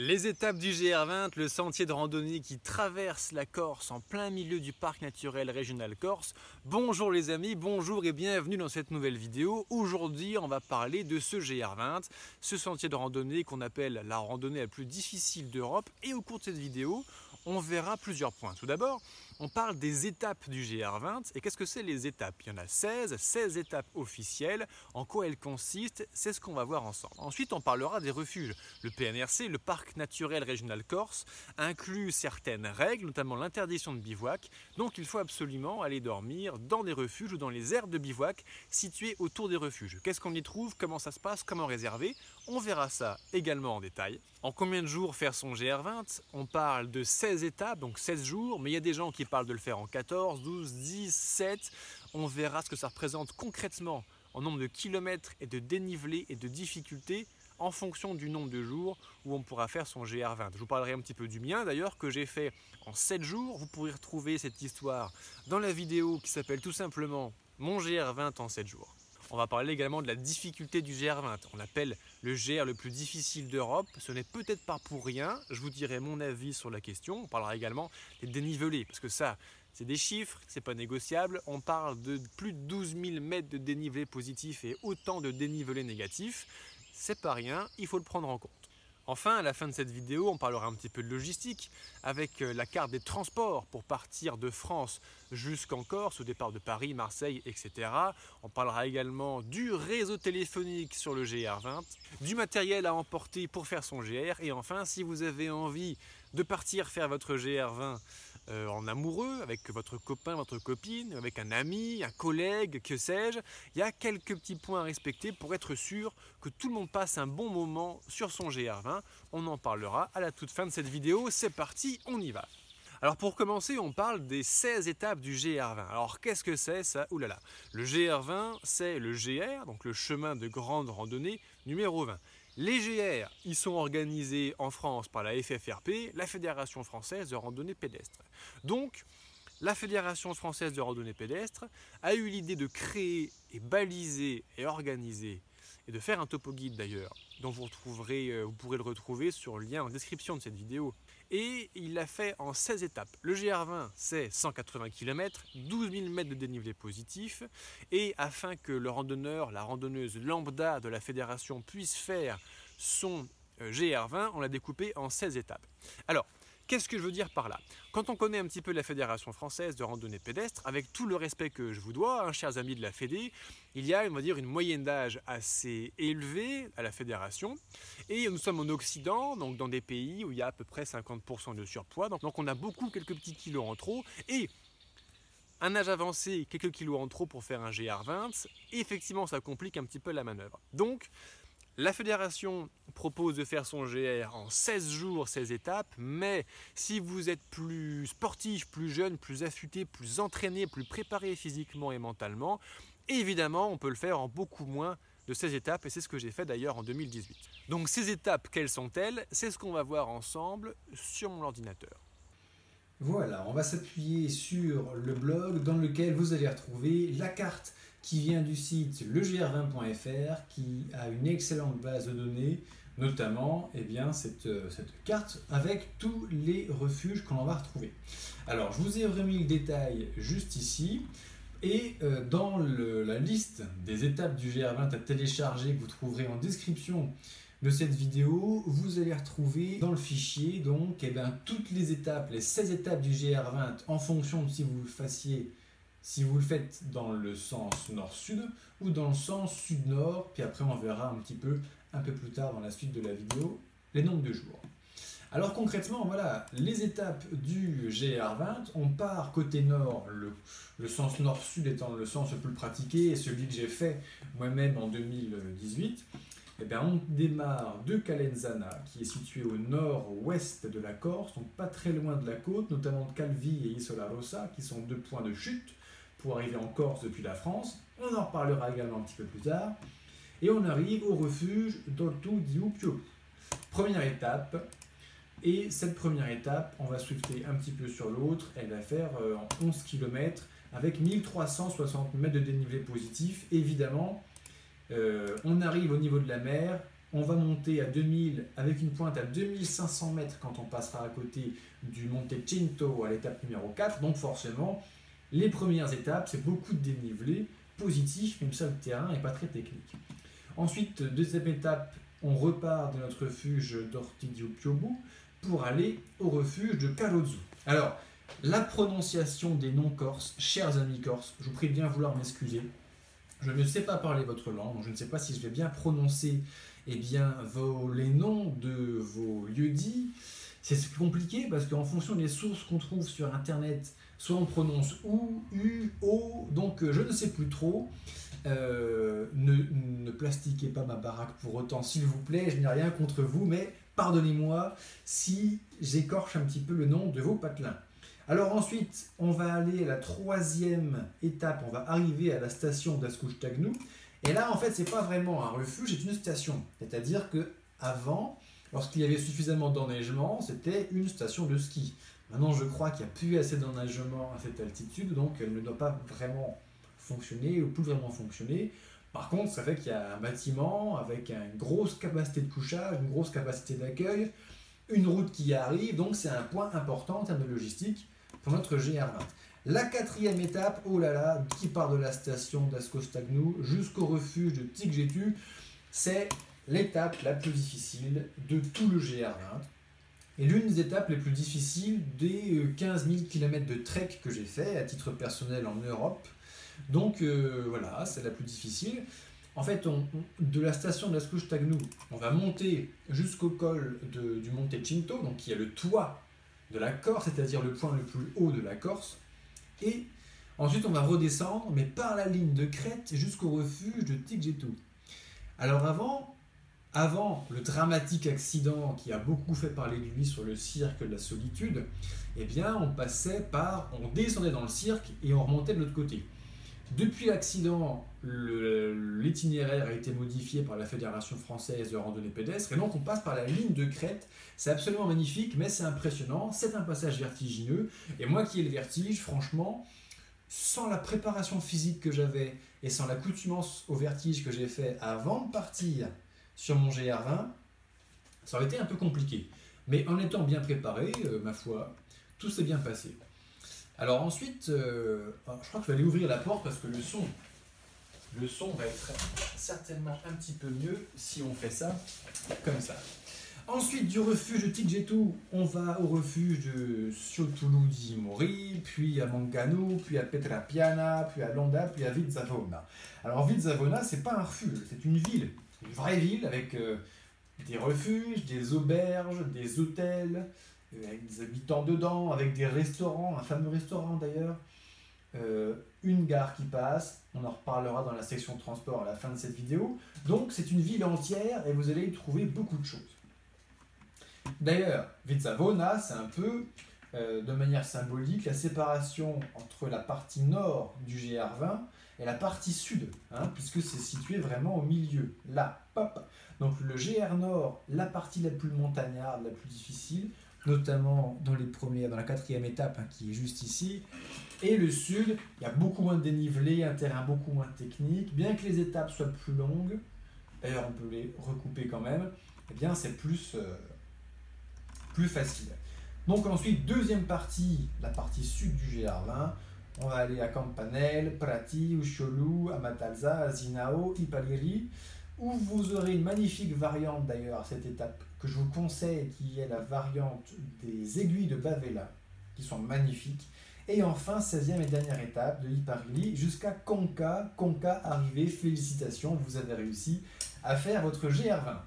Les étapes du GR20, le sentier de randonnée qui traverse la Corse en plein milieu du parc naturel régional Corse. Bonjour les amis, bonjour et bienvenue dans cette nouvelle vidéo. Aujourd'hui, on va parler de ce GR20, ce sentier de randonnée qu'on appelle la randonnée la plus difficile d'Europe. Et au cours de cette vidéo, on verra plusieurs points. Tout d'abord, on parle des étapes du GR20. Et qu'est-ce que c'est les étapes? Il y en a 16, 16 étapes officielles. En quoi elles consistent? C'est ce qu'on va voir ensemble. Ensuite, on parlera des refuges. Le PNRC, le Parc naturel régional Corse, inclut certaines règles, notamment l'interdiction de bivouac. Donc, il faut absolument aller dormir dans des refuges ou dans les aires de bivouac situées autour des refuges. Qu'est-ce qu'on y trouve? Comment ça se passe? Comment réserver? On verra ça également en détail. En combien de jours faire son GR20 On parle de 16 étapes, donc 16 jours, mais il y a des gens qui parlent de le faire en 14, 12, 10, 7. On verra ce que ça représente concrètement en nombre de kilomètres et de dénivelé et de difficultés en fonction du nombre de jours où on pourra faire son GR20. Je vous parlerai un petit peu du mien d'ailleurs que j'ai fait en 7 jours. Vous pourrez retrouver cette histoire dans la vidéo qui s'appelle tout simplement Mon GR20 en 7 jours. On va parler également de la difficulté du GR20. On l'appelle le GR le plus difficile d'Europe. Ce n'est peut-être pas pour rien. Je vous dirai mon avis sur la question. On parlera également des dénivelés, parce que ça, c'est des chiffres, c'est pas négociable. On parle de plus de 12 000 mètres de dénivelé positif et autant de dénivelé négatif. C'est pas rien, il faut le prendre en compte. Enfin, à la fin de cette vidéo, on parlera un petit peu de logistique avec euh, la carte des transports pour partir de France jusqu'en Corse, au départ de Paris, Marseille, etc. On parlera également du réseau téléphonique sur le GR20, du matériel à emporter pour faire son GR et enfin, si vous avez envie de partir faire votre GR20 euh, en amoureux, avec votre copain, votre copine, avec un ami, un collègue, que sais-je. Il y a quelques petits points à respecter pour être sûr que tout le monde passe un bon moment sur son GR20. On en parlera à la toute fin de cette vidéo. C'est parti, on y va. Alors pour commencer, on parle des 16 étapes du GR20. Alors qu'est-ce que c'est ça? Ouh là là. Le GR20, c'est le GR, donc le chemin de grande randonnée numéro 20. Les GR, ils sont organisés en France par la FFRP, la Fédération française de randonnée pédestre. Donc, la Fédération française de randonnée pédestre a eu l'idée de créer et baliser et organiser et de faire un topo guide d'ailleurs, dont vous, retrouverez, euh, vous pourrez le retrouver sur le lien en description de cette vidéo. Et il l'a fait en 16 étapes. Le GR20, c'est 180 km, 12 000 mètres de dénivelé positif. Et afin que le randonneur, la randonneuse lambda de la fédération puisse faire son euh, GR20, on l'a découpé en 16 étapes. Alors, Qu'est-ce que je veux dire par là? Quand on connaît un petit peu la Fédération française de randonnée pédestre, avec tout le respect que je vous dois, hein, chers amis de la Fédé, il y a, on va dire, une moyenne d'âge assez élevée à la Fédération. Et nous sommes en Occident, donc dans des pays où il y a à peu près 50% de surpoids. Donc, on a beaucoup, quelques petits kilos en trop. Et un âge avancé, quelques kilos en trop pour faire un GR20, effectivement ça complique un petit peu la manœuvre. Donc la fédération propose de faire son GR en 16 jours, 16 étapes, mais si vous êtes plus sportif, plus jeune, plus affûté, plus entraîné, plus préparé physiquement et mentalement, évidemment, on peut le faire en beaucoup moins de 16 étapes, et c'est ce que j'ai fait d'ailleurs en 2018. Donc ces étapes, quelles sont-elles? C'est ce qu'on va voir ensemble sur mon ordinateur. Voilà, on va s'appuyer sur le blog dans lequel vous allez retrouver la carte qui vient du site legr20.fr qui a une excellente base de données, notamment eh bien, cette, euh, cette carte avec tous les refuges qu'on va retrouver. Alors je vous ai remis le détail juste ici. Et euh, dans la liste des étapes du GR20 à télécharger que vous trouverez en description de cette vidéo, vous allez retrouver dans le fichier donc eh bien, toutes les étapes, les 16 étapes du GR20 en fonction de si vous le fassiez si vous le faites dans le sens nord-sud ou dans le sens sud-nord, puis après on verra un petit peu, un peu plus tard dans la suite de la vidéo, les nombres de jours. Alors concrètement, voilà, les étapes du GR20, on part côté nord, le sens nord-sud étant le sens le plus pratiqué et celui que j'ai fait moi-même en 2018. Eh bien, on démarre de Calenzana, qui est situé au nord-ouest de la Corse, donc pas très loin de la côte, notamment de Calvi et Isola Rossa, qui sont deux points de chute pour arriver en Corse depuis la France. On en reparlera également un petit peu plus tard. Et on arrive au refuge d'Ortu di. Première étape. Et cette première étape, on va swifter un petit peu sur l'autre. Elle va faire euh, en 11 km avec 1360 mètres de dénivelé positif. Évidemment, euh, on arrive au niveau de la mer on va monter à 2000 avec une pointe à 2500 mètres quand on passera à côté du Monte Cinto à l'étape numéro 4. Donc forcément, les premières étapes, c'est beaucoup de dénivelé positif, même ça le terrain n'est pas très technique. Ensuite, deuxième étape, on repart de notre refuge d'Ortidio Piobu pour aller au refuge de Calozzo. Alors, la prononciation des noms corses, chers amis corses, je vous prie de bien vouloir m'excuser. Je ne sais pas parler votre langue, je ne sais pas si je vais bien prononcer eh bien, vos, les noms de vos lieux-dits. C'est compliqué parce qu'en fonction des sources qu'on trouve sur Internet, soit on prononce OU, U, O, donc euh, je ne sais plus trop. Euh, ne, plastiquez pas ma baraque pour autant, s'il vous plaît, je n'ai rien contre vous, mais pardonnez-moi si j'écorche un petit peu le nom de vos patelins. Alors ensuite, on va aller à la troisième étape, on va arriver à la station d'Ascouche-Tagnou. Et là, en fait, c'est pas vraiment un refuge, c'est une station. C'est-à-dire que avant, lorsqu'il y avait suffisamment d'enneigement, c'était une station de ski. Maintenant, je crois qu'il n'y a plus assez d'enneigement à cette altitude, donc elle ne doit pas vraiment fonctionner ou plus vraiment fonctionner. Par contre, ça fait qu'il y a un bâtiment avec une grosse capacité de couchage, une grosse capacité d'accueil, une route qui arrive, donc c'est un point important en termes de logistique notre GR20. La quatrième étape, oh là là, qui part de la station d'Ascostagnou jusqu'au refuge de Tigjetu, c'est l'étape la plus difficile de tout le GR20 et l'une des étapes les plus difficiles des 15 000 km de trek que j'ai fait à titre personnel en Europe. Donc euh, voilà, c'est la plus difficile. En fait, de la station de Tagnou, on va monter jusqu'au col du Monte Cinto, donc qui est le toit de la Corse, c'est-à-dire le point le plus haut de la Corse. Et ensuite, on va redescendre, mais par la ligne de crête jusqu'au refuge de Tigjetu. Alors avant, avant le dramatique accident qui a beaucoup fait parler de lui sur le cirque de la solitude, eh bien, on passait par, on descendait dans le cirque et on remontait de l'autre côté. Depuis l'accident, l'itinéraire a été modifié par la Fédération française de randonnée pédestre et donc on passe par la ligne de crête. C'est absolument magnifique, mais c'est impressionnant. C'est un passage vertigineux. Et moi qui ai le vertige, franchement, sans la préparation physique que j'avais et sans l'accoutumance au vertige que j'ai fait avant de partir sur mon GR20, ça aurait été un peu compliqué. Mais en étant bien préparé, euh, ma foi, tout s'est bien passé. Alors ensuite, euh, je crois que je vais aller ouvrir la porte parce que le son, le son va être certainement un petit peu mieux si on fait ça comme ça. Ensuite, du refuge de Tigjetu, on va au refuge de Siotulu Mori, puis à Mangano, puis à Petrapiana, puis à Londa, puis à Vizzavona. Alors Vizzavona, c'est pas un refuge, c'est une ville une vraie ville avec euh, des refuges, des auberges, des hôtels, euh, des habitants dedans, avec des restaurants, un fameux restaurant d'ailleurs, euh, une gare qui passe, on en reparlera dans la section transport à la fin de cette vidéo. Donc c'est une ville entière et vous allez y trouver beaucoup de choses. D'ailleurs, Vizzavona, c'est un peu, de manière symbolique, la séparation entre la partie nord du GR20 et la partie sud, hein, puisque c'est situé vraiment au milieu, là, hop. Donc le GR Nord, la partie la plus montagnarde, la plus difficile, notamment dans, les premiers, dans la quatrième étape, hein, qui est juste ici. Et le sud, il y a beaucoup moins de dénivelé, un terrain beaucoup moins technique, bien que les étapes soient plus longues, d'ailleurs on peut les recouper quand même, eh bien c'est plus, euh, facile. Donc ensuite, deuxième partie, la partie sud du GR20, on va aller à Campanelle, Prati, Usholu, Amatalza, Azinao, Ipaliri, où vous aurez une magnifique variante d'ailleurs à cette étape que je vous conseille, qui est la variante des aiguilles de Bavela, qui sont magnifiques. Et enfin, 16e et dernière étape de Iparili jusqu'à Conca. Conca arrivé, félicitations, vous avez réussi à faire votre GR20.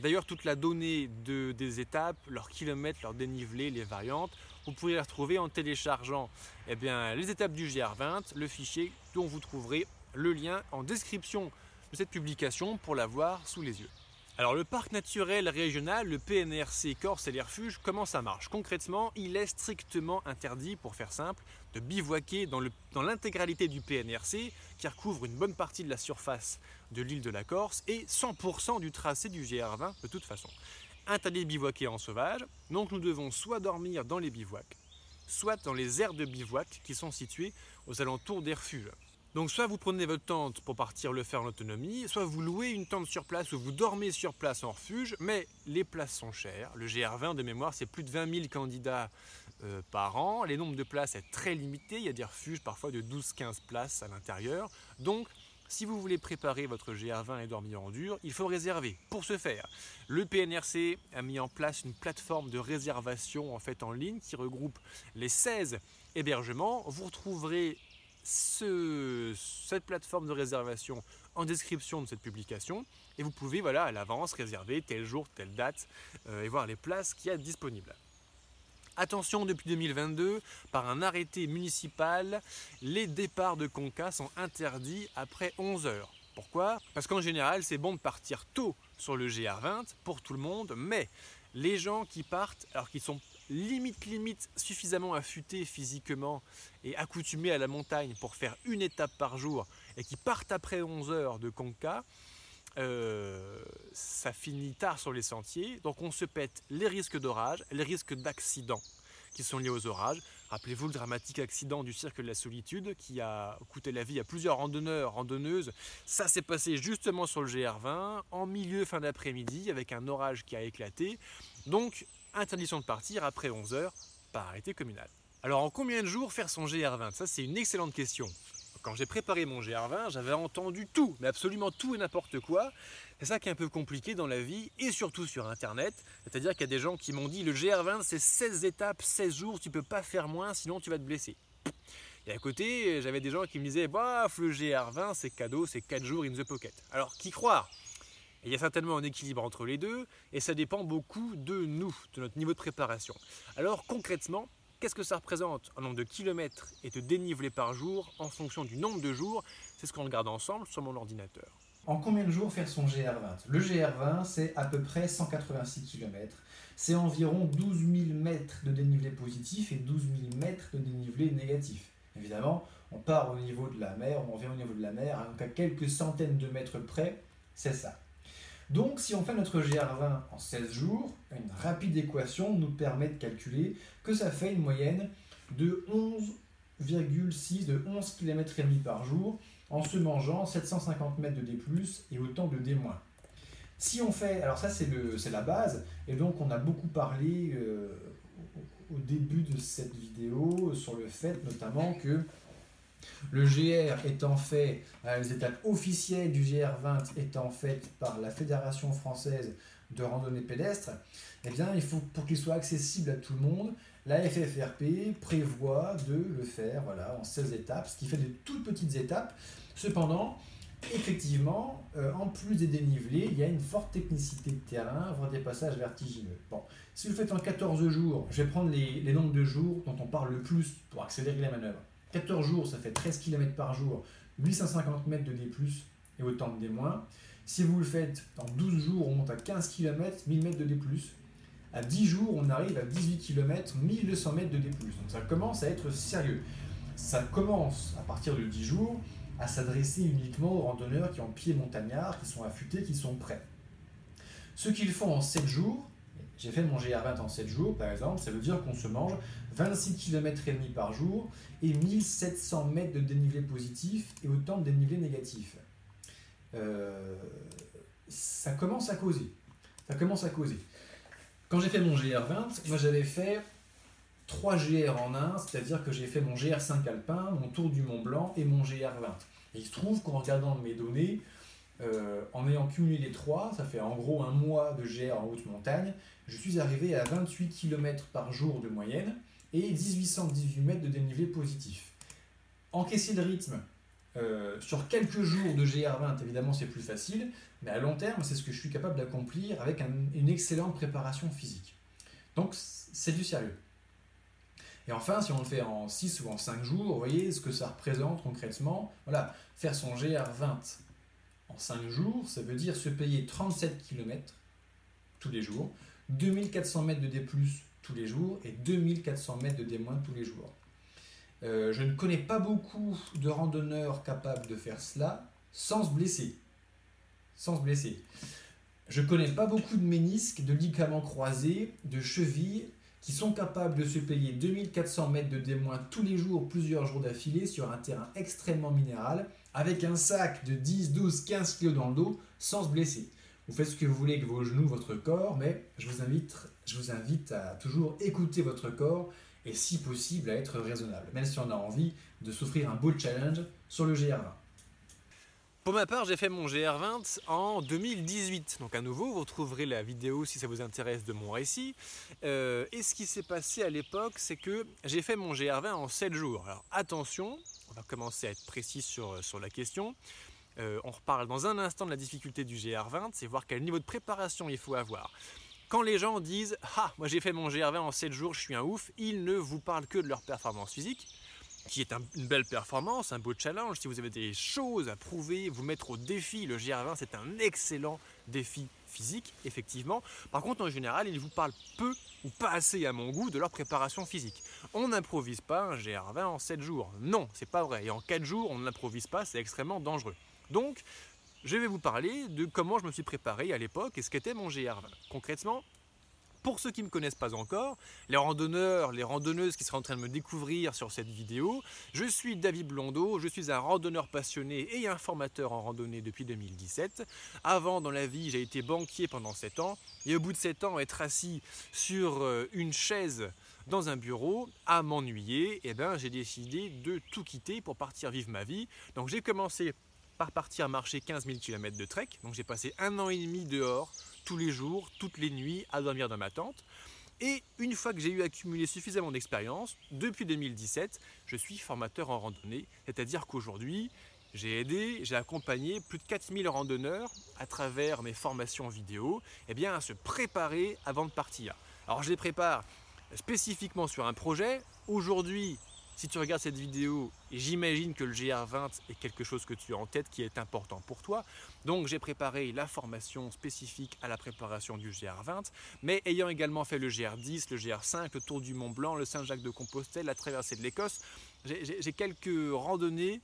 D'ailleurs, toute la donnée de, des étapes, leurs kilomètres, leur dénivelé, les variantes, vous pouvez les retrouver en téléchargeant eh bien, les étapes du GR20, le fichier dont vous trouverez le lien en description de cette publication pour l'avoir sous les yeux. Alors le parc naturel régional, le PNRC Corse et les refuges, comment ça marche? Concrètement, il est strictement interdit, pour faire simple, de bivouaquer dans l'intégralité du PNRC, qui recouvre une bonne partie de la surface de l'île de la Corse et 100% du tracé du GR20 de toute façon. Interdit de bivouaquer en sauvage, donc nous devons soit dormir dans les bivouacs, soit dans les aires de bivouac qui sont situées aux alentours des refuges. Donc soit vous prenez votre tente pour partir le faire en autonomie, soit vous louez une tente sur place ou vous dormez sur place en refuge, mais les places sont chères. Le GR20 de mémoire, c'est plus de 20 000 candidats euh, par an. Les nombres de places est très limité, il y a des refuges parfois de 12-15 places à l'intérieur. Donc si vous voulez préparer votre GR20 et dormir en dur, il faut réserver. Pour ce faire, le PNRC a mis en place une plateforme de réservation en fait en ligne qui regroupe les 16 hébergements. Vous retrouverez cette plateforme de réservation en description de cette publication et vous pouvez voilà, à l'avance réserver tel jour, telle date euh, et voir les places qu'il y a disponibles. Attention, depuis 2022, par un arrêté municipal, les départs de Conca sont interdits après 11 heures. Pourquoi? Parce qu'en général, c'est bon de partir tôt sur le GR20 pour tout le monde, mais les gens qui partent, alors qu'ils sont limite limite suffisamment affûtés physiquement et accoutumés à la montagne pour faire une étape par jour et qui partent après 11 heures de Conca, euh, ça finit tard sur les sentiers. Donc on se pète les risques d'orage, les risques d'accident qui sont liés aux orages. Rappelez-vous le dramatique accident du cirque de la solitude qui a coûté la vie à plusieurs randonneurs, randonneuses. Ça s'est passé justement sur le GR20 en milieu fin d'après-midi avec un orage qui a éclaté. Donc interdiction de partir après 11 heures par arrêté communal. Alors en combien de jours faire son GR20 Ça c'est une excellente question. Quand j'ai préparé mon GR20, j'avais entendu tout, mais absolument tout et n'importe quoi. C'est ça qui est un peu compliqué dans la vie et surtout sur internet. C'est-à-dire qu'il y a des gens qui m'ont dit le GR20 c'est 16 étapes, 16 jours, tu peux pas faire moins sinon tu vas te blesser. Et à côté, j'avais des gens qui me disaient bah le GR20 c'est cadeau, c'est 4 jours in the pocket. Alors qui croire? Il y a certainement un équilibre entre les deux et ça dépend beaucoup de nous, de notre niveau de préparation. Alors concrètement, qu'est-ce que ça représente en nombre de kilomètres et de dénivelé par jour en fonction du nombre de jours? C'est ce qu'on regarde ensemble sur mon ordinateur. En combien de jours faire son GR20 Le GR20, c'est à peu près 186 km. C'est environ 12 000 mètres de dénivelé positif et 12 000 mètres de dénivelé négatif. Évidemment, on part au niveau de la mer, on revient au niveau de la mer, donc à quelques centaines de mètres près, c'est ça. Donc si on fait notre GR20 en 16 jours, une rapide équation nous permet de calculer que ça fait une moyenne de 11,6 de 11 km et par jour en se mangeant 750 mètres de D+, et autant de D-. Si on fait, alors ça c'est la base, et donc on a beaucoup parlé euh, au début de cette vidéo sur le fait notamment que le GR étant fait, euh, les étapes officielles du GR20 étant faites par la Fédération française de randonnée pédestre, eh bien, il faut, pour qu'il soit accessible à tout le monde, la FFRP prévoit de le faire voilà, en 16 étapes, ce qui fait de toutes petites étapes. Cependant, effectivement, euh, en plus des dénivelés, il y a une forte technicité de terrain, voire des passages vertigineux. Bon, si vous le faites en 14 jours, je vais prendre les, les nombres de jours dont on parle le plus pour accélérer la manœuvre. 14 jours, ça fait 13 km par jour, 850 mètres de D+, et autant de D-. Si vous le faites en 12 jours, on monte à 15 km, 1000 mètres de D+. À 10 jours, on arrive à 18 km, 1200 mètres de D+. Donc ça commence à être sérieux. Ça commence, à partir de 10 jours, à s'adresser uniquement aux randonneurs qui ont pied montagnard, qui sont affûtés, qui sont prêts. Ce qu'ils font en 7 jours, j'ai fait mon GR20 en 7 jours, par exemple, ça veut dire qu'on se mange 26 km et demi par jour et 1700 mètres de dénivelé positif et autant de dénivelé négatif. Euh, ça commence à causer. Ça commence à causer. Quand j'ai fait mon GR20, moi j'avais fait 3 GR en un, c'est-à-dire que j'ai fait mon GR5 alpin, mon tour du Mont Blanc et mon GR20. Et il se trouve qu'en regardant mes données, euh, en ayant cumulé les trois, ça fait en gros un mois de GR en haute montagne, je suis arrivé à 28 km par jour de moyenne et 1818 mètres de dénivelé positif. Encaisser le rythme euh, sur quelques jours de GR20, évidemment, c'est plus facile, mais à long terme, c'est ce que je suis capable d'accomplir avec une excellente préparation physique. Donc, c'est du sérieux. Et enfin, si on le fait en 6 ou en 5 jours, vous voyez ce que ça représente concrètement. Voilà, faire son GR20 en 5 jours, ça veut dire se payer 37 km tous les jours, 2400 mètres de D+, tous les jours et 2400 mètres de D- tous les jours. Euh, je ne connais pas beaucoup de randonneurs capables de faire cela sans se blesser. Sans se blesser. Je connais pas beaucoup de ménisques, de ligaments croisés, de chevilles qui sont capables de se payer 2400 mètres de D- tous les jours, plusieurs jours d'affilée, sur un terrain extrêmement minéral, avec un sac de 10, 12, 15 kg dans le dos, sans se blesser. Vous faites ce que vous voulez avec vos genoux, votre corps, mais je vous invite, je vous invite à toujours écouter votre corps et si possible à être raisonnable, même si on a envie de s'offrir un beau challenge sur le GR20. Pour ma part, j'ai fait mon GR20 en 2018. Donc à nouveau, vous retrouverez la vidéo si ça vous intéresse de mon récit. Euh, et ce qui s'est passé à l'époque, c'est que j'ai fait mon GR20 en 7 jours. Alors attention, on va commencer à être précis sur, sur la question. Euh, on reparle dans un instant de la difficulté du GR20, c'est voir quel niveau de préparation il faut avoir. Quand les gens disent Ah, moi j'ai fait mon GR20 en 7 jours, je suis un ouf, ils ne vous parlent que de leur performance physique qui est un, une belle performance, un beau challenge. Si vous avez des choses à prouver, vous mettre au défi, le GR20 c'est un excellent défi physique, effectivement. Par contre, en général, ils vous parlent peu ou pas assez à mon goût de leur préparation physique. On n'improvise pas un GR20 en 7 jours. Non, c'est pas vrai. Et en 4 jours, on ne l'improvise pas, c'est extrêmement dangereux. Donc, je vais vous parler de comment je me suis préparé à l'époque et ce qu'était mon GR20. Concrètement, pour ceux qui ne me connaissent pas encore, les randonneurs, les randonneuses qui seraient en train de me découvrir sur cette vidéo, je suis David Blondeau, je suis un randonneur passionné et un formateur en randonnée depuis 2017. Avant, dans la vie, j'ai été banquier pendant 7 ans et au bout de 7 ans, être assis sur euh, une chaise dans un bureau à m'ennuyer, eh ben, j'ai décidé de tout quitter pour partir vivre ma vie. Donc j'ai commencé par partir marcher 15 000 km de trek, donc j'ai passé un an et demi dehors tous les jours, toutes les nuits, à dormir dans ma tente. Et une fois que j'ai eu accumulé suffisamment d'expérience, depuis 2017, je suis formateur en randonnée, c'est-à-dire qu'aujourd'hui, j'ai aidé, j'ai accompagné plus de 4000 randonneurs à travers mes formations vidéo eh bien, à se préparer avant de partir. Alors je les prépare spécifiquement sur un projet. Aujourd'hui, si tu regardes cette vidéo, j'imagine que le GR20 est quelque chose que tu as en tête qui est important pour toi. Donc j'ai préparé la formation spécifique à la préparation du GR20, mais ayant également fait le GR10, le GR5, le Tour du Mont Blanc, le Saint-Jacques de Compostelle, la traversée de l'Écosse, j'ai quelques randonnées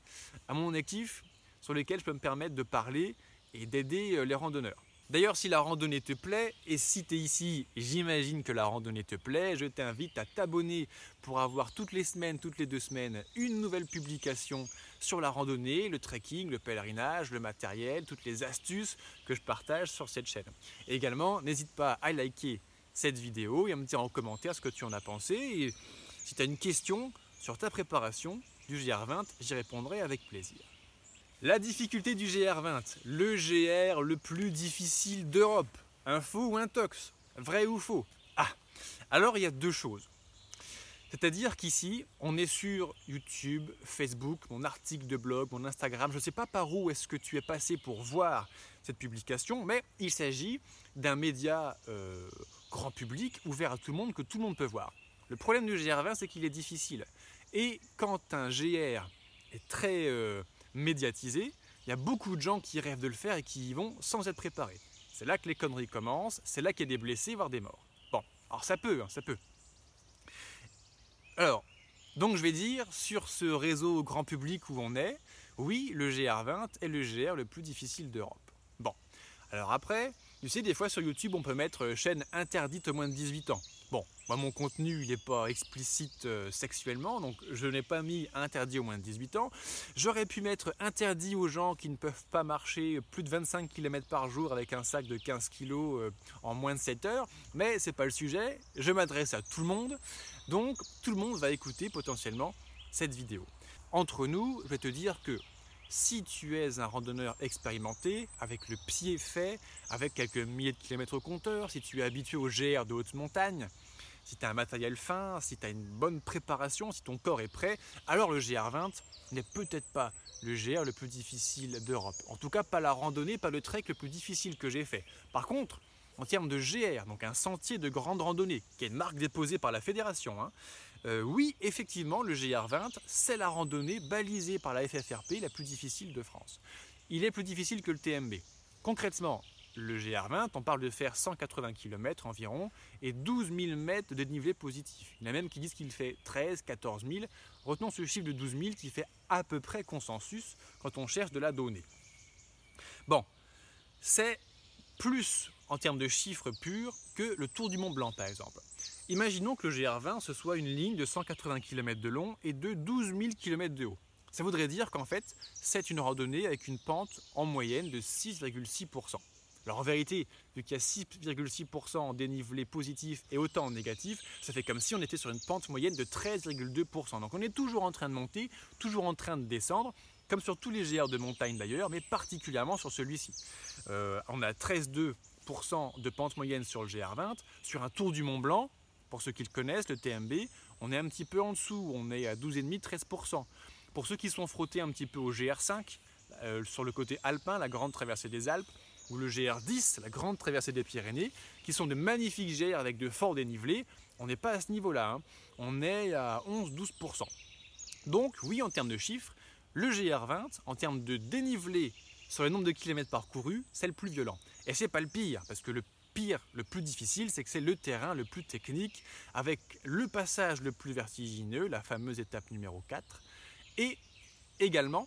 à mon actif sur lesquelles je peux me permettre de parler et d'aider les randonneurs. D'ailleurs, si la randonnée te plaît, et si tu es ici, j'imagine que la randonnée te plaît, je t'invite à t'abonner pour avoir toutes les semaines, toutes les deux semaines, une nouvelle publication sur la randonnée, le trekking, le pèlerinage, le matériel, toutes les astuces que je partage sur cette chaîne. Également, n'hésite pas à liker cette vidéo et à me dire en commentaire ce que tu en as pensé. Et si tu as une question sur ta préparation du GR20, j'y répondrai avec plaisir. La difficulté du GR20, le GR le plus difficile d'Europe. Info ou intox Vrai ou faux? Ah Alors il y a deux choses. C'est-à-dire qu'ici, on est sur YouTube, Facebook, mon article de blog, mon Instagram. Je ne sais pas par où est-ce que tu es passé pour voir cette publication, mais il s'agit d'un média euh, grand public, ouvert à tout le monde, que tout le monde peut voir. Le problème du GR20, c'est qu'il est difficile. Et quand un GR est très... Euh, médiatisé, il y a beaucoup de gens qui rêvent de le faire et qui y vont sans être préparés. C'est là que les conneries commencent, c'est là qu'il y a des blessés, voire des morts. Bon, alors ça peut, hein, ça peut. Alors, donc je vais dire, sur ce réseau grand public où on est, oui, le GR20 est le GR le plus difficile d'Europe. Bon, alors après, tu sais, des fois sur YouTube, on peut mettre chaîne interdite aux moins de 18 ans. Moi mon contenu il n'est pas explicite euh, sexuellement, donc je n'ai pas mis interdit aux moins de 18 ans. J'aurais pu mettre interdit aux gens qui ne peuvent pas marcher plus de 25 km par jour avec un sac de 15 kg euh, en moins de 7 heures, mais c'est pas le sujet. Je m'adresse à tout le monde, donc tout le monde va écouter potentiellement cette vidéo. Entre nous, je vais te dire que si tu es un randonneur expérimenté, avec le pied fait, avec quelques milliers de kilomètres au compteur, si tu es habitué au GR de haute montagne, si tu as un matériel fin, si tu as une bonne préparation, si ton corps est prêt, alors le GR20 n'est peut-être pas le GR le plus difficile d'Europe. En tout cas, pas la randonnée, pas le trek le plus difficile que j'ai fait. Par contre, en termes de GR, donc un sentier de grande randonnée, qui est une marque déposée par la fédération, hein, euh, oui, effectivement, le GR20, c'est la randonnée balisée par la FFRP la plus difficile de France. Il est plus difficile que le TMB. Concrètement, le GR20, on parle de faire 180 km environ et 12 000 mètres de dénivelé positif. Il y en a même qui disent qu'il fait 13, 14 000. Retenons ce chiffre de 12 000 qui fait à peu près consensus quand on cherche de la donnée. Bon, c'est plus en termes de chiffres purs que le Tour du Mont Blanc par exemple. Imaginons que le GR20 ce soit une ligne de 180 km de long et de 12 000 km de haut. Ça voudrait dire qu'en fait, c'est une randonnée avec une pente en moyenne de 6,6%. Alors en vérité, vu qu'il y a 6,6% en dénivelé positif et autant en négatif, ça fait comme si on était sur une pente moyenne de 13,2%. Donc on est toujours en train de monter, toujours en train de descendre, comme sur tous les GR de montagne d'ailleurs, mais particulièrement sur celui-ci. Euh, on a 13,2% de pente moyenne sur le GR20. Sur un tour du Mont Blanc, pour ceux qui le connaissent, le TMB, on est un petit peu en dessous, on est à 12,5-13%. Pour ceux qui sont frottés un petit peu au GR5, euh, sur le côté alpin, la grande traversée des Alpes, ou le GR10, la grande traversée des Pyrénées, qui sont de magnifiques GR avec de forts dénivelés, on n'est pas à ce niveau-là, hein. on est à 11-12%. Donc oui, en termes de chiffres, le GR20, en termes de dénivelé sur le nombre de kilomètres parcourus, c'est le plus violent. Et c'est pas le pire, parce que le pire, le plus difficile, c'est que c'est le terrain le plus technique, avec le passage le plus vertigineux, la fameuse étape numéro 4, et également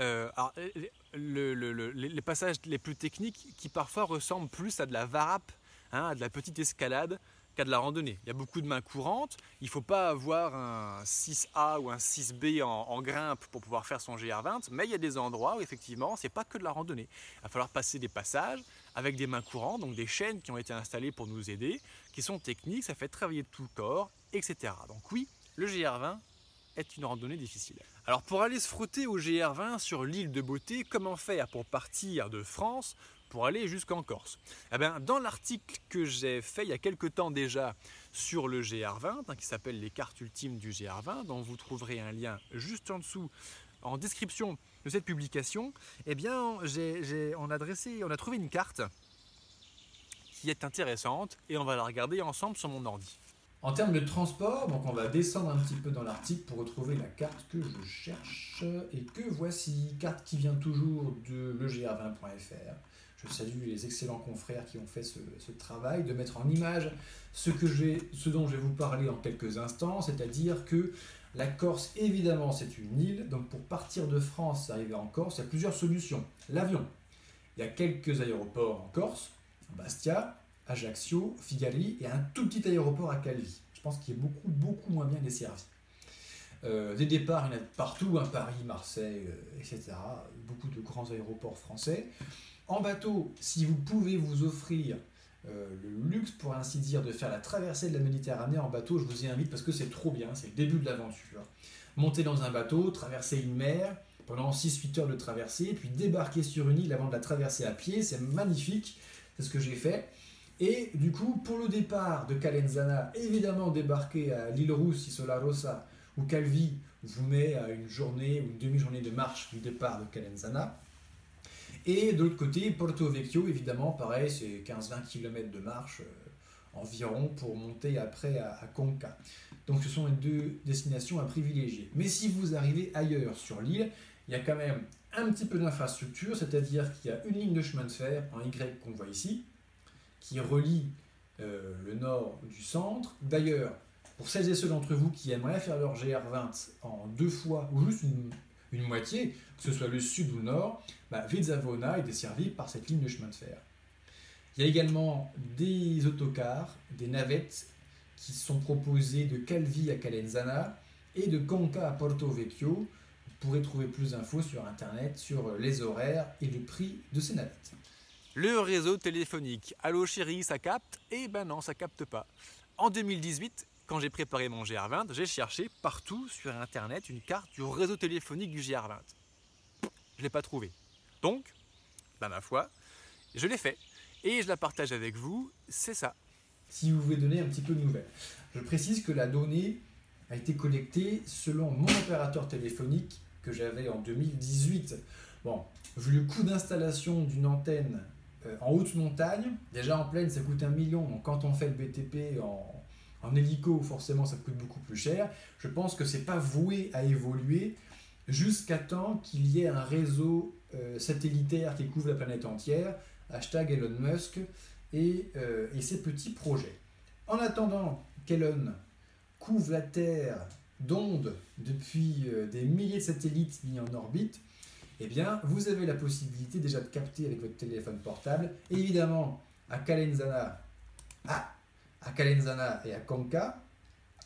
euh, les passages les plus techniques qui parfois ressemblent plus à de la varap, hein, à de la petite escalade, qu'à de la randonnée. Il y a beaucoup de mains courantes. Il ne faut pas avoir un 6A ou un 6B en, grimpe pour pouvoir faire son GR20, mais il y a des endroits où effectivement, c'est pas que de la randonnée. Il va falloir passer des passages avec des mains courantes, donc des chaînes qui ont été installées pour nous aider, qui sont techniques, ça fait travailler tout le corps, etc. Donc oui, le GR20 est une randonnée difficile. Alors pour aller se frotter au GR20 sur l'île de Beauté, comment faire pour partir de France pour aller jusqu'en Corse? Eh bien, Dans l'article que j'ai fait il y a quelque temps déjà sur le GR20, hein, qui s'appelle Les cartes ultimes du GR20, dont vous trouverez un lien juste en dessous en description de cette publication, eh bien, on, a on a trouvé une carte qui est intéressante et on va la regarder ensemble sur mon ordi. En termes de transport, donc on va descendre un petit peu dans l'article pour retrouver la carte que je cherche et que voici, carte qui vient toujours de legr20.fr. Je salue les excellents confrères qui ont fait ce, travail de mettre en image ce, que ce dont je vais vous parler en quelques instants, c'est-à-dire que la Corse, évidemment, c'est une île, donc pour partir de France, arriver en Corse, il y a plusieurs solutions. L'avion, il y a quelques aéroports en Corse, Bastia, Ajaccio, Figali et un tout petit aéroport à Calvi. Je pense qu'il est beaucoup, beaucoup moins bien desservi. Euh, des départs, il y en a partout, hein, Paris, Marseille, euh, etc. Beaucoup de grands aéroports français. En bateau, si vous pouvez vous offrir euh, le luxe, pour ainsi dire, de faire la traversée de la Méditerranée en bateau, je vous y invite parce que c'est trop bien, c'est le début de l'aventure. Monter dans un bateau, traverser une mer pendant 6-8 heures de traversée, puis débarquer sur une île avant de la traverser à pied, c'est magnifique, c'est ce que j'ai fait. Et du coup, pour le départ de Calenzana, évidemment débarquer à l'île Rousse, Isola Rossa ou Calvi vous met à une journée ou une demi-journée de marche du départ de Calenzana. Et de l'autre côté, Porto Vecchio, évidemment, pareil, c'est 15-20 km de marche euh, environ pour monter après à, à, Conca. Donc ce sont les deux destinations à privilégier. Mais si vous arrivez ailleurs sur l'île, il y a quand même un petit peu d'infrastructure, c'est-à-dire qu'il y a une ligne de chemin de fer en Y qu'on voit ici, qui relie euh, le nord du centre. D'ailleurs, pour celles et ceux d'entre vous qui aimeraient faire leur GR20 en deux fois ou juste une, moitié, que ce soit le sud ou le nord, bah, Vizavona est desservie par cette ligne de chemin de fer. Il y a également des autocars, des navettes qui sont proposées de Calvi à Calenzana et de Conca à Porto Vecchio. Vous pourrez trouver plus d'infos sur internet sur les horaires et le prix de ces navettes. Le réseau téléphonique. Allô chérie, ça capte? Eh ben non, ça capte pas. En 2018, quand j'ai préparé mon GR20, j'ai cherché partout sur internet une carte du réseau téléphonique du GR20. Je l'ai pas trouvé. Donc, ben ma foi, je l'ai fait. Et je la partage avec vous, c'est ça. Si vous voulez donner un petit peu de nouvelles. Je précise que la donnée a été collectée selon mon opérateur téléphonique que j'avais en 2018. Bon, vu le coût d'installation d'une antenne euh, en haute montagne. Déjà en plaine, ça coûte un million. Donc quand on fait le BTP en, hélico, forcément, ça coûte beaucoup plus cher. Je pense que c'est pas voué à évoluer jusqu'à temps qu'il y ait un réseau euh, satellitaire qui couvre la planète entière. Hashtag Elon Musk et, euh, et ses petits projets. En attendant qu'Elon couvre la Terre d'ondes depuis des milliers de satellites mis en orbite, eh bien, vous avez la possibilité déjà de capter avec votre téléphone portable. évidemment, à Calenzana, à, et à Conca,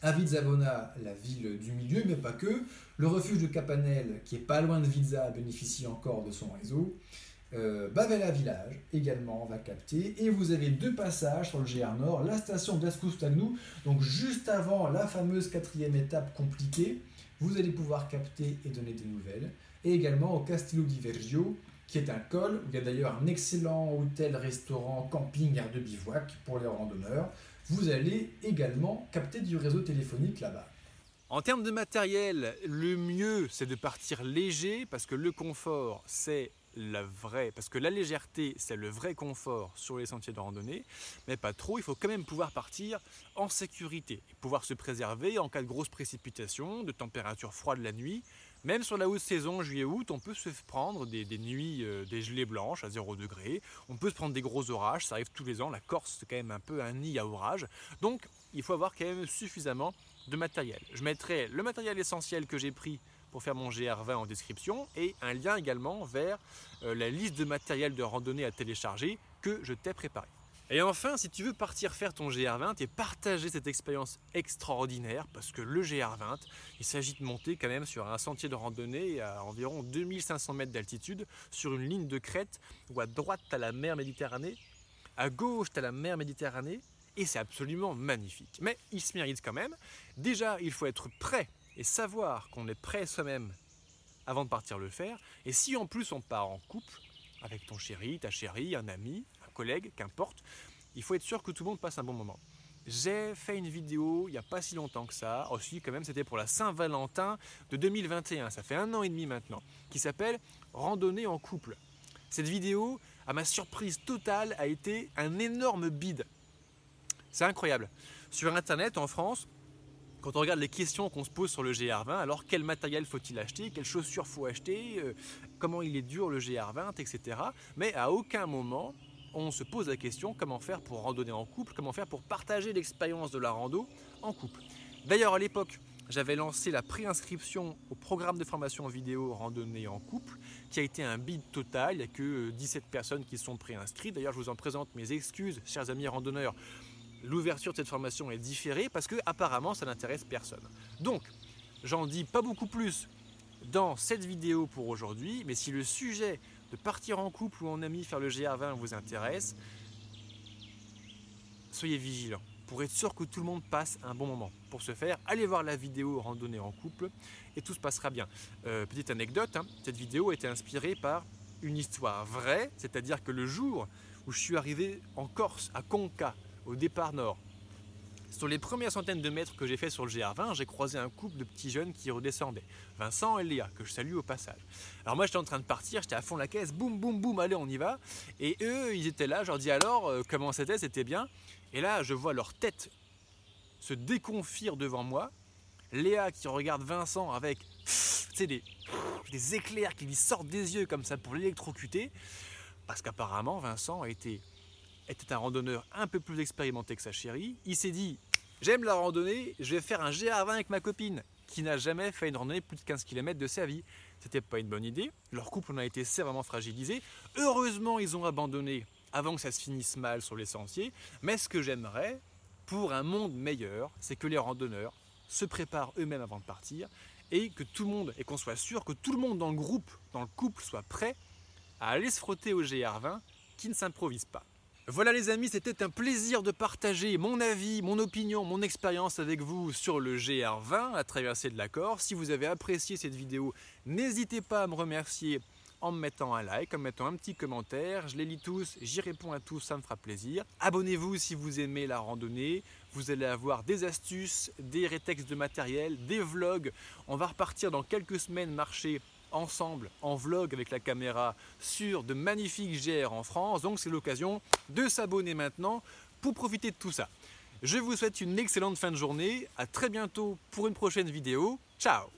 à Vizabona, la ville du milieu, mais pas que. Le refuge de Capanel, qui est pas loin de Vizza, bénéficie encore de son réseau. Euh, Bavella Village également va capter. Et vous avez deux passages sur le GR Nord, la station d'Ascoustagnou, donc juste avant la fameuse quatrième étape compliquée, vous allez pouvoir capter et donner des nouvelles. Et également au Castillo di Vergio, qui est un col où il y a d'ailleurs un excellent hôtel, restaurant, camping, air de bivouac pour les randonneurs. Vous allez également capter du réseau téléphonique là-bas. En termes de matériel, le mieux c'est de partir léger parce que le confort c'est la vraie, parce que la légèreté, c'est le vrai confort sur les sentiers de randonnée, mais pas trop. Il faut quand même pouvoir partir en sécurité, pouvoir se préserver en cas de grosses précipitations, de température froide la nuit. Même sur la haute saison, juillet-août, on peut se prendre des, nuits, euh, des gelées blanches à 0 degré. On peut se prendre des gros orages, ça arrive tous les ans. La Corse, c'est quand même un peu un nid à orage. Donc, il faut avoir quand même suffisamment de matériel. Je mettrai le matériel essentiel que j'ai pris pour faire mon GR20 en description et un lien également vers euh, la liste de matériel de randonnée à télécharger que je t'ai préparé. Et enfin, si tu veux partir faire ton GR20 et partager cette expérience extraordinaire, parce que le GR20, il s'agit de monter quand même sur un sentier de randonnée à environ 2500 mètres d'altitude, sur une ligne de crête où à droite tu as la mer Méditerranée, à gauche tu la mer Méditerranée, et c'est absolument magnifique. Mais il se mérite quand même. Déjà, il faut être prêt et savoir qu'on est prêt soi-même avant de partir le faire. Et si en plus on part en couple, avec ton chéri, ta chérie, un ami, collègue, qu'importe, il faut être sûr que tout le monde passe un bon moment. J'ai fait une vidéo il n'y a pas si longtemps que ça, aussi quand même c'était pour la Saint-Valentin de 2021, ça fait un an et demi maintenant, qui s'appelle Randonnée en couple. Cette vidéo, à ma surprise totale, a été un énorme bide. C'est incroyable. Sur Internet, en France, quand on regarde les questions qu'on se pose sur le GR20, alors quel matériel faut-il acheter, quelles chaussures faut acheter, euh, comment il est dur le GR20, etc. Mais à aucun moment on se pose la question comment faire pour randonner en couple, comment faire pour partager l'expérience de la rando en couple. D'ailleurs à l'époque, j'avais lancé la préinscription au programme de formation vidéo randonnée en couple, qui a été un bid total. Il n'y a que 17 euh, personnes qui sont préinscrites. D'ailleurs, je vous en présente mes excuses, chers amis randonneurs l'ouverture de cette formation est différée parce que apparemment ça n'intéresse personne. Donc, j'en dis pas beaucoup plus dans cette vidéo pour aujourd'hui, mais si le sujet de partir en couple ou en ami faire le GR20 vous intéresse, soyez vigilants pour être sûr que tout le monde passe un bon moment. Pour ce faire, allez voir la vidéo randonnée en couple et tout se passera bien. Euh, petite anecdote, hein, cette vidéo a été inspirée par une histoire vraie, c'est-à-dire que le jour où je suis arrivé en Corse, à Conca, au départ nord. Sur les premières centaines de mètres que j'ai fait sur le GR20, j'ai croisé un couple de petits jeunes qui redescendaient. Vincent et Léa, que je salue au passage. Alors moi j'étais en train de partir, j'étais à fond la caisse, boum boum boum, allez on y va. Et eux, ils étaient là, je leur dis alors, euh, comment c'était, c'était bien. Et là, je vois leur tête se déconfire devant moi. Léa qui regarde Vincent avec des, des éclairs qui lui sortent des yeux comme ça pour l'électrocuter. Parce qu'apparemment, Vincent a été était un randonneur un peu plus expérimenté que sa chérie. Il s'est dit J'aime la randonnée, je vais faire un GR20 avec ma copine, qui n'a jamais fait une randonnée plus de 15 km de sa vie. C'était pas une bonne idée. Leur couple en a été sévèrement fragilisé. Heureusement, ils ont abandonné avant que ça se finisse mal sur les sentiers. Mais ce que j'aimerais, pour un monde meilleur, c'est que les randonneurs se préparent eux-mêmes avant de partir et que tout le monde, et qu'on soit sûr que tout le monde dans le groupe, dans le couple, soit prêt à aller se frotter au GR20 qui ne s'improvise pas. Voilà les amis, c'était un plaisir de partager mon avis, mon opinion, mon expérience avec vous sur le GR20 à traverser de la Corse. Si vous avez apprécié cette vidéo, n'hésitez pas à me remercier en me mettant un like, en me mettant un petit commentaire. Je les lis tous, j'y réponds à tous, ça me fera plaisir. Abonnez-vous si vous aimez la randonnée. Vous allez avoir des astuces, des rétextes de matériel, des vlogs. On va repartir dans quelques semaines marcher ensemble en vlog avec la caméra sur de magnifiques GR en France. Donc c'est l'occasion de s'abonner maintenant pour profiter de tout ça. Je vous souhaite une excellente fin de journée. À très bientôt pour une prochaine vidéo. Ciao